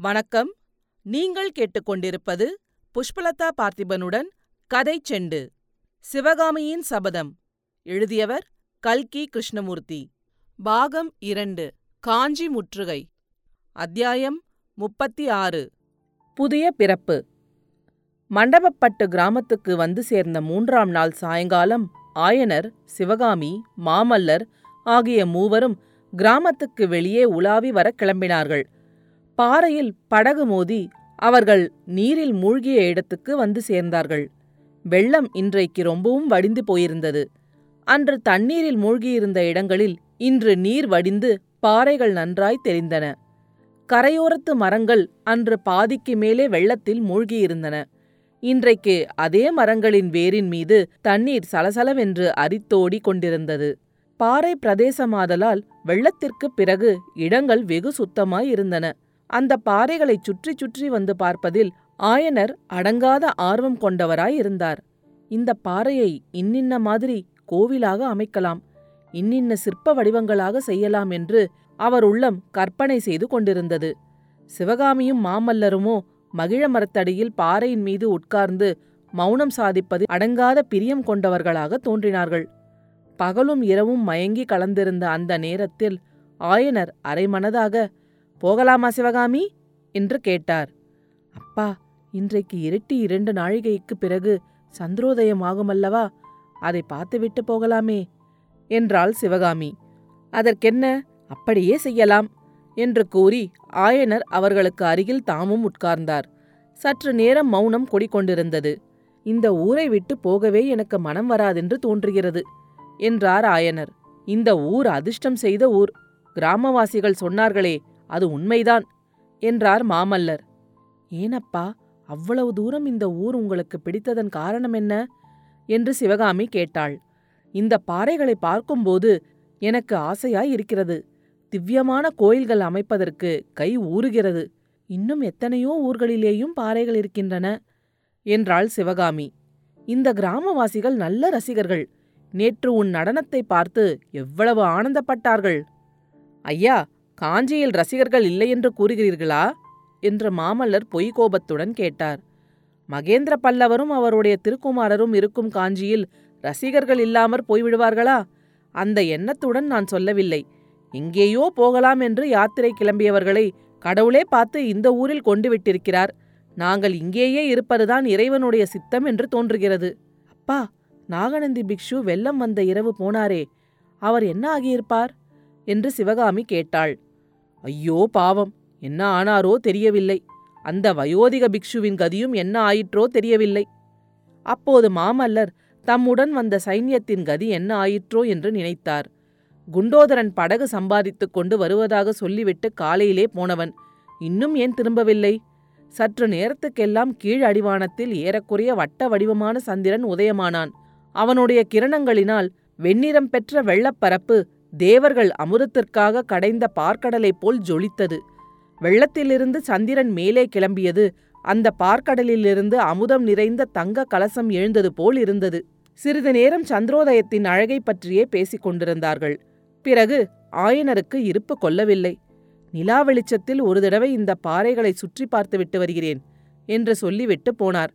வணக்கம். நீங்கள் கேட்டுக்கொண்டிருப்பது புஷ்பலதா பார்த்திபனுடன் கதை செண்டு. சிவகாமியின் சபதம். எழுதியவர் கல்கி கிருஷ்ணமூர்த்தி. பாகம் இரண்டு. காஞ்சி முற்றுகை. அத்தியாயம் முப்பத்தி ஆறு புதிய பிறப்பு. மண்டபப்பட்டு கிராமத்துக்கு வந்து சேர்ந்த மூன்றாம் நாள் சாயங்காலம் ஆயனர் சிவகாமி மாமல்லர் ஆகிய மூவரும் கிராமத்துக்கு வெளியே உலாவி வர கிளம்பினார்கள். பாறையில் படகு மோதி அவர்கள் நீரில் மூழ்கிய இடத்துக்கு வந்து சேர்ந்தார்கள். வெள்ளம் இன்றைக்கு ரொம்பவும் வடிந்து போயிருந்தது. அன்று தண்ணீரில் மூழ்கியிருந்த இடங்களில் இன்று நீர் வடிந்து பாறைகள் நன்றாய் தெரிந்தன கரையோரத்து மரங்கள் அன்று பாதிக்கு மேலே வெள்ளத்தில் மூழ்கியிருந்தன. இன்றைக்கு அதே மரங்களின் வேரின் மீது தண்ணீர் சலசலவென்று அரித்தோடி கொண்டிருந்தது. பாறை பிரதேசமாதலால் வெள்ளத்திற்குப் பிறகு இடங்கள் வெகு சுத்தமாய் இருந்தன. அந்த பாறைகளைச் சுற்றி சுற்றி வந்து பார்ப்பதில் ஆயனர் அடங்காத ஆர்வம் கொண்டவராயிருந்தார். இந்த பாறையை இன்னின்ன மாதிரி கோவிலாக அமைக்கலாம் இன்னின்ன சிற்ப வடிவங்களாக செய்யலாம் என்று அவர் உள்ளம் கற்பனை செய்து கொண்டிருந்தது. சிவகாமியும் மாமல்லருமோ மகிழ மரத்தடியில் பாறையின் மீது உட்கார்ந்து மௌனம் சாதிப்பது அடங்காத பிரியம் கொண்டவர்களாக தோன்றினார்கள். பகலும் இரவும் மயங்கி கலந்திருந்த அந்த நேரத்தில் ஆயனர் அரைமனதாக போகலாமா சிவகாமி? என்று கேட்டார். அப்பா இன்றைக்கு இருட்டி இரண்டு நாழிகைக்குப் பிறகு சந்திரோதயம் ஆகுமல்லவா? அதை பார்த்துவிட்டு போகலாமே என்றாள் சிவகாமி. அதற்கென்ன? அப்படியே செய்யலாம் என்று கூறி ஆயனர் அவர்களுக்கு அருகில் தாமும் உட்கார்ந்தார். சற்று நேரம் மௌனம் கொடிக்கொண்டிருந்தது இந்த ஊரை விட்டு போகவே எனக்கு மனம் வராதென்று தோன்றுகிறது என்றார் ஆயனர். இந்த ஊர் அதிர்ஷ்டம் செய்த ஊர். கிராமவாசிகள் சொன்னார்களே அது உண்மைதான் என்றார் மாமல்லர். ஏனப்பா அவ்வளவு தூரம் இந்த ஊர் உங்களுக்கு பிடித்ததன் காரணம் என்ன? என்று சிவகாமி கேட்டாள். இந்த பாறைகளை பார்க்கும்போது எனக்கு ஆசையாய் இருக்கிறது திவ்யமான கோயில்கள் அமைப்பதற்கு கை ஊறுகிறது. இன்னும் எத்தனையோ ஊர்களிலேயும் பாறைகள் இருக்கின்றன என்றாள் சிவகாமி. இந்த கிராமவாசிகள் நல்ல ரசிகர்கள். நேற்று உன் நடனத்தை பார்த்து எவ்வளவு ஆனந்தப்பட்டார்கள். ஐயா காஞ்சியில் ரசிகர்கள் இல்லையென்று கூறுகிறீர்களா? என்று மாமல்லர் பொய் கோபத்துடன் கேட்டார். மகேந்திர பல்லவரும் அவருடைய திருக்குமாரரும் இருக்கும் காஞ்சியில் ரசிகர்கள் இல்லாமற் போய்விடுவார்களா? அந்த எண்ணத்துடன் நான் சொல்லவில்லை. எங்கேயோ போகலாம் என்று யாத்திரை கிளம்பியவர்களை கடவுளே பார்த்து இந்த ஊரில் கொண்டு விட்டிருக்கிறார். நாங்கள் இங்கேயே இருப்பதுதான் இறைவனுடைய சித்தம் என்று தோன்றுகிறது. அப்பா நாகநந்தி பிக்ஷு வெள்ளம் வந்த இரவு போனாரே. அவர் என்ன ஆகியிருப்பார்? என்று சிவகாமி கேட்டாள். ஐயோ பாவம் என்ன ஆனாரோ தெரியவில்லை. அந்த வயோதிக பிக்ஷுவின் கதியும் என்ன ஆயிற்றோ தெரியவில்லை. அப்போது மாமல்லர் தம்முடன் வந்த சைன்யத்தின் கதி என்ன ஆயிற்றோ என்று நினைத்தார். குண்டோதரன் படகு சம்பாதித்துக் கொண்டு வருவதாக சொல்லிவிட்டு காலையிலே போனவன் இன்னும் ஏன் திரும்பவில்லை? சற்று நேரத்துக்கெல்லாம் கீழ் அடிவானத்தில் ஏறக்குறைய வட்ட வடிவமான சந்திரன் உதயமானான். அவனுடைய கிரணங்களினால் வெண்ணிறம் பெற்ற வெள்ளப்பரப்பு தேவர்கள் அமுதத்திற்காக கடைந்த பார்க்கடலைப் போல் ஜொலித்தது. வெள்ளத்திலிருந்து சந்திரன் மேலே கிளம்பியது. அந்த பார்க்கடலிலிருந்து அமுதம் நிறைந்த தங்க கலசம் எழுந்தது போல் இருந்தது. சிறிது நேரம் சந்திரோதயத்தின் அழகை பற்றியே பேசிக் கொண்டிருந்தார்கள். பிறகு ஆயனருக்கு இருப்பு கொள்ளவில்லை. நிலா வெளிச்சத்தில் ஒரு தடவை இந்த பாறைகளை சுற்றி பார்த்துவிட்டு வருகிறேன் என்று சொல்லிவிட்டு போனார்.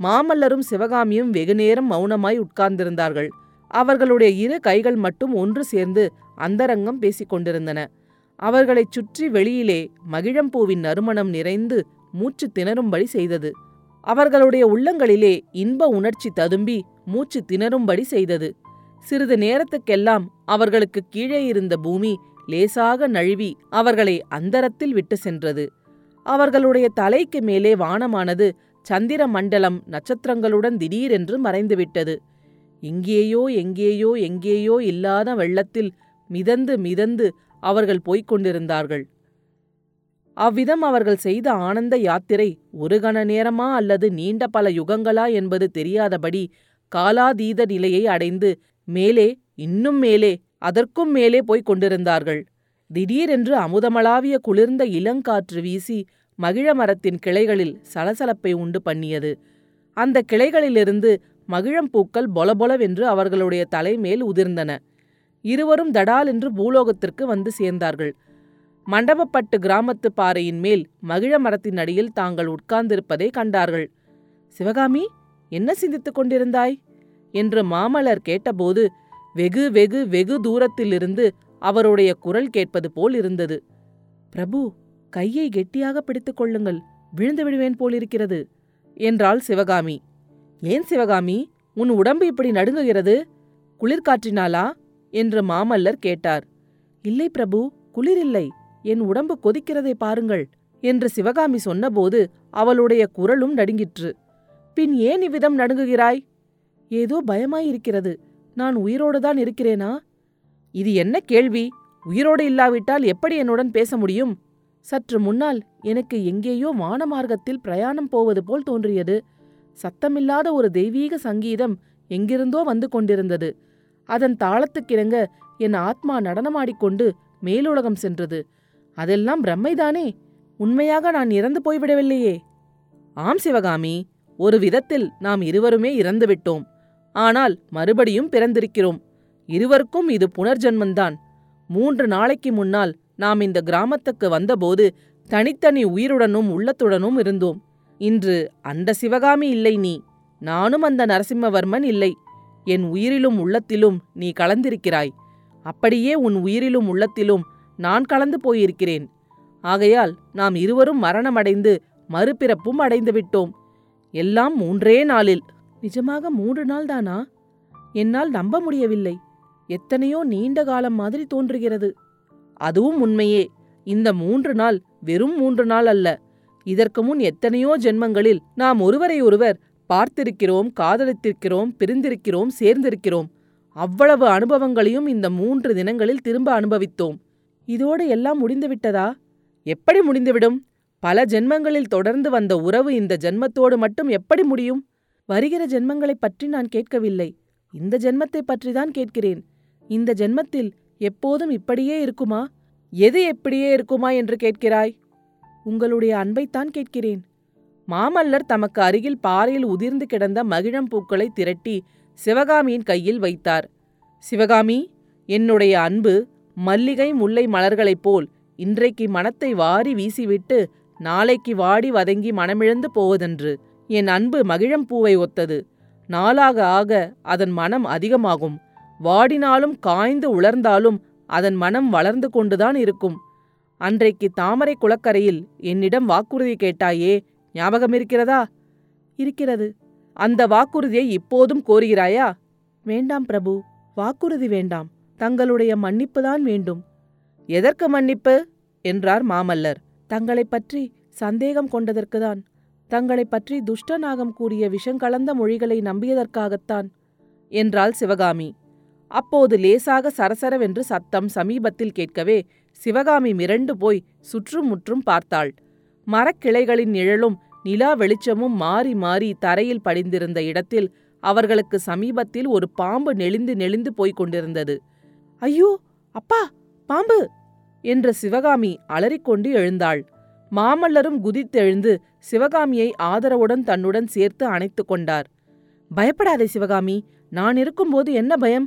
மாமல்லரும் சிவகாமியும் வெகுநேரம் மௌனமாய் உட்கார்ந்திருந்தார்கள். அவர்களுடைய இரு கைகள் மட்டும் ஒன்று சேர்ந்து அந்தரங்கம் பேசிக் கொண்டிருந்தன அவர்களைச் சுற்றி வெளியிலே மகிழம்பூவின் நறுமணம் நிறைந்து மூச்சு திணறும்படி செய்தது. அவர்களுடைய உள்ளங்களிலே இன்ப உணர்ச்சி ததும்பி மூச்சு திணறும்படி செய்தது. சிறிது நேரத்துக்கெல்லாம் அவர்களுக்கு கீழே இருந்த பூமி லேசாக நழுவி அவர்களை அந்தரத்தில் விட்டு சென்றது. அவர்களுடைய தலைக்கு மேலே வானமானது சந்திர மண்டலம் நட்சத்திரங்களுடன் திடீரென்று மறைந்துவிட்டது. எங்கேயோ எங்கேயோ எங்கேயோ இல்லாத வெள்ளத்தில் மிதந்து மிதந்து அவர்கள் போய்க் கொண்டிருந்தார்கள் அவ்விதம் அவர்கள் செய்த ஆனந்த யாத்திரை ஒரு கண நேரமா அல்லது நீண்ட பல யுகங்களா என்பது தெரியாதபடி காலாதீத நிலையை அடைந்து மேலே இன்னும் மேலே அதற்கும் மேலே போய்க் கொண்டிருந்தார்கள் திடீரென்று அமுதமளாவிய குளிர்ந்த இளங்காற்று வீசி மகிழ மரத்தின் கிளைகளில் சலசலப்பை உண்டு பண்ணியது. அந்த கிளைகளிலிருந்து மகிழம்பூக்கள் பொலபொலவென்று அவர்களுடைய தலைமேல் உதிர்ந்தன. இருவரும் தடால் என்று பூலோகத்திற்கு வந்து சேர்ந்தார்கள். மண்டபப்பட்டு கிராமத்து பாறையின் மேல் மகிழ மரத்தின் அடியில் தாங்கள் உட்கார்ந்திருப்பதை கண்டார்கள். சிவகாமி என்ன சிந்தித்துக் கொண்டிருந்தாய்? என்று மாமலர் கேட்டபோது வெகு வெகு வெகு தூரத்திலிருந்து அவருடைய குரல் கேட்பது போல் இருந்தது. பிரபு கையை கெட்டியாக பிடித்துக் கொள்ளுங்கள். விழுந்து விடுவேன் போலிருக்கிறது என்றாள் சிவகாமி. ஏன் சிவகாமி உன் உடம்பு இப்படி நடுங்குகிறது? குளிர்காற்றினாலா என்று மாமல்லர் கேட்டார். இல்லை பிரபு குளிரில்லை என் உடம்பு கொதிக்கிறதை பாருங்கள் என்று சிவகாமி சொன்னபோது அவளுடைய குரலும் நடுங்கிற்று. பின் ஏன் இவ்விதம் நடுங்குகிறாய்? ஏதோ பயமாயிருக்கிறது. நான் உயிரோடுதான் இருக்கிறேனா? இது என்ன கேள்வி? உயிரோடு இல்லாவிட்டால் எப்படி என்னுடன் பேச முடியும்? சற்று முன்னால் எனக்கு எங்கேயோ வானமார்க்கத்தில் பிரயாணம் போவது போல் தோன்றியது. சத்தமில்லாத ஒரு தெய்வீக சங்கீதம் எங்கிருந்தோ வந்து கொண்டிருந்தது. அதன் தாளத்துக்கிணங்க என் ஆத்மா நடனமாடிக்கொண்டு மேலுலகம் சென்றது. அதெல்லாம் பிரம்மைதானே? உண்மையாக நான் இறந்து போய்விடவில்லையே. ஆம் சிவகாமி ஒரு விதத்தில் நாம் இருவருமே இறந்துவிட்டோம் ஆனால் மறுபடியும் பிறந்திருக்கிறோம். இருவருக்கும் இது புனர்ஜன்மந்தான். மூன்று நாளைக்கு முன்னால் நாம் இந்த கிராமத்துக்கு வந்தபோது தனித்தனி உயிருடனும் உள்ளத்துடனும் இருந்தோம். இன்று அந்த சிவகாமி இல்லை நீ. நானும் அந்த நரசிம்மவர்மன் இல்லை. என் உயிரிலும் உள்ளத்திலும் நீ கலந்திருக்கிறாய். அப்படியே உன் உயிரிலும் உள்ளத்திலும் நான் கலந்து போயிருக்கிறேன். ஆகையால் நாம் இருவரும் மரணமடைந்து மறுபிறப்பும் அடைந்துவிட்டோம் எல்லாம் மூன்றே நாளில். நிஜமாக மூன்று நாள் தானா என்னால் நம்ப முடியவில்லை. எத்தனையோ நீண்ட காலம் மாதிரி தோன்றுகிறது. அதுவும் உண்மையே. இந்த மூன்று நாள் வெறும் மூன்று நாள் அல்ல. இதற்கு முன் எத்தனையோ ஜென்மங்களில் நாம் ஒருவரை ஒருவர் பார்த்திருக்கிறோம் காதலித்திருக்கிறோம் பிரிந்திருக்கிறோம் சேர்ந்திருக்கிறோம். அவ்வளவு அனுபவங்களையும் இந்த மூன்று தினங்களில் திரும்ப அனுபவித்தோம். இதோடு எல்லாம் முடிந்துவிட்டதா? எப்படி முடிந்துவிடும்? பல ஜென்மங்களில் தொடர்ந்து வந்த உறவு இந்த ஜென்மத்தோடு மட்டும் எப்படி முடியும்? வருகிற ஜென்மங்களைப் பற்றி நான் கேட்கவில்லை. இந்த ஜென்மத்தைப் பற்றிதான் கேட்கிறேன். இந்த ஜென்மத்தில் எப்போதும் இப்படியே இருக்குமா? எது எப்படியே இருக்குமா என்று கேட்கிறாய்? உங்களுடைய அன்பைத்தான் கேட்கிறேன். மாமல்லர் தமக்கு அருகில் பாறையில் உதிர்ந்து கிடந்த மகிழம் பூக்களை திரட்டி சிவகாமியின் கையில் வைத்தார். சிவகாமி என்னுடைய அன்பு மல்லிகை முல்லை மலர்களைப் போல் இன்றைக்கு மனத்தை வாரி வீசிவிட்டு நாளைக்கு வாடி வதங்கி மனமிழந்து போவதென்று என் அன்பு மகிழம் பூவை ஒத்தது. நாளாக ஆக அதன் மனம் அதிகமாகும். வாடினாலும் காய்ந்து உலர்ந்தாலும் அதன் மனம் வளர்ந்து கொண்டுதான் இருக்கும். அன்றைக்கு தாமரை குளக்கரையில் என்னிடம் வாக்குறுதி கேட்டாயே ஞாபகம் இருக்கிறதா. இருக்கிறது அந்த வாக்குறுதியை இப்போதும் கோருகிறாயா? வேண்டாம் பிரபு வாக்குறுதி வேண்டாம். தங்களுடைய மன்னிப்புதான் வேண்டும். எதற்கு மன்னிப்பு? என்றார் மாமல்லர். தங்களைப் பற்றி சந்தேகம் கொண்டதற்குதான். தங்களைப் பற்றி துஷ்டநாகம் கூறிய விஷங்கலந்த மொழிகளை நம்பியதற்காகத்தான். என்றாள் சிவகாமி. அப்போது லேசாக சரசரவென்று சத்தம் சமீபத்தில் கேட்கவே சிவகாமி மிரண்டு போய் சுற்றும் முற்றும் பார்த்தாள். மரக்கிளைகளின் நிழலும் நிலா வெளிச்சமும் மாறி மாறி தரையில் படிந்திருந்த இடத்தில் அவர்களுக்கு சமீபத்தில் ஒரு பாம்பு நெளிந்து நெளிந்து போய்க் கொண்டிருந்தது. ஐயோ! அப்பா! பாம்பு! என்ற சிவகாமி அலறிக்கொண்டு எழுந்தாள். மாமல்லரும் குதித்தெழுந்து சிவகாமியை ஆதரவுடன் தன்னுடன் சேர்த்து அணைத்து கொண்டார். பயப்படாதே சிவகாமி! நான் இருக்கும்போது என்ன பயம்?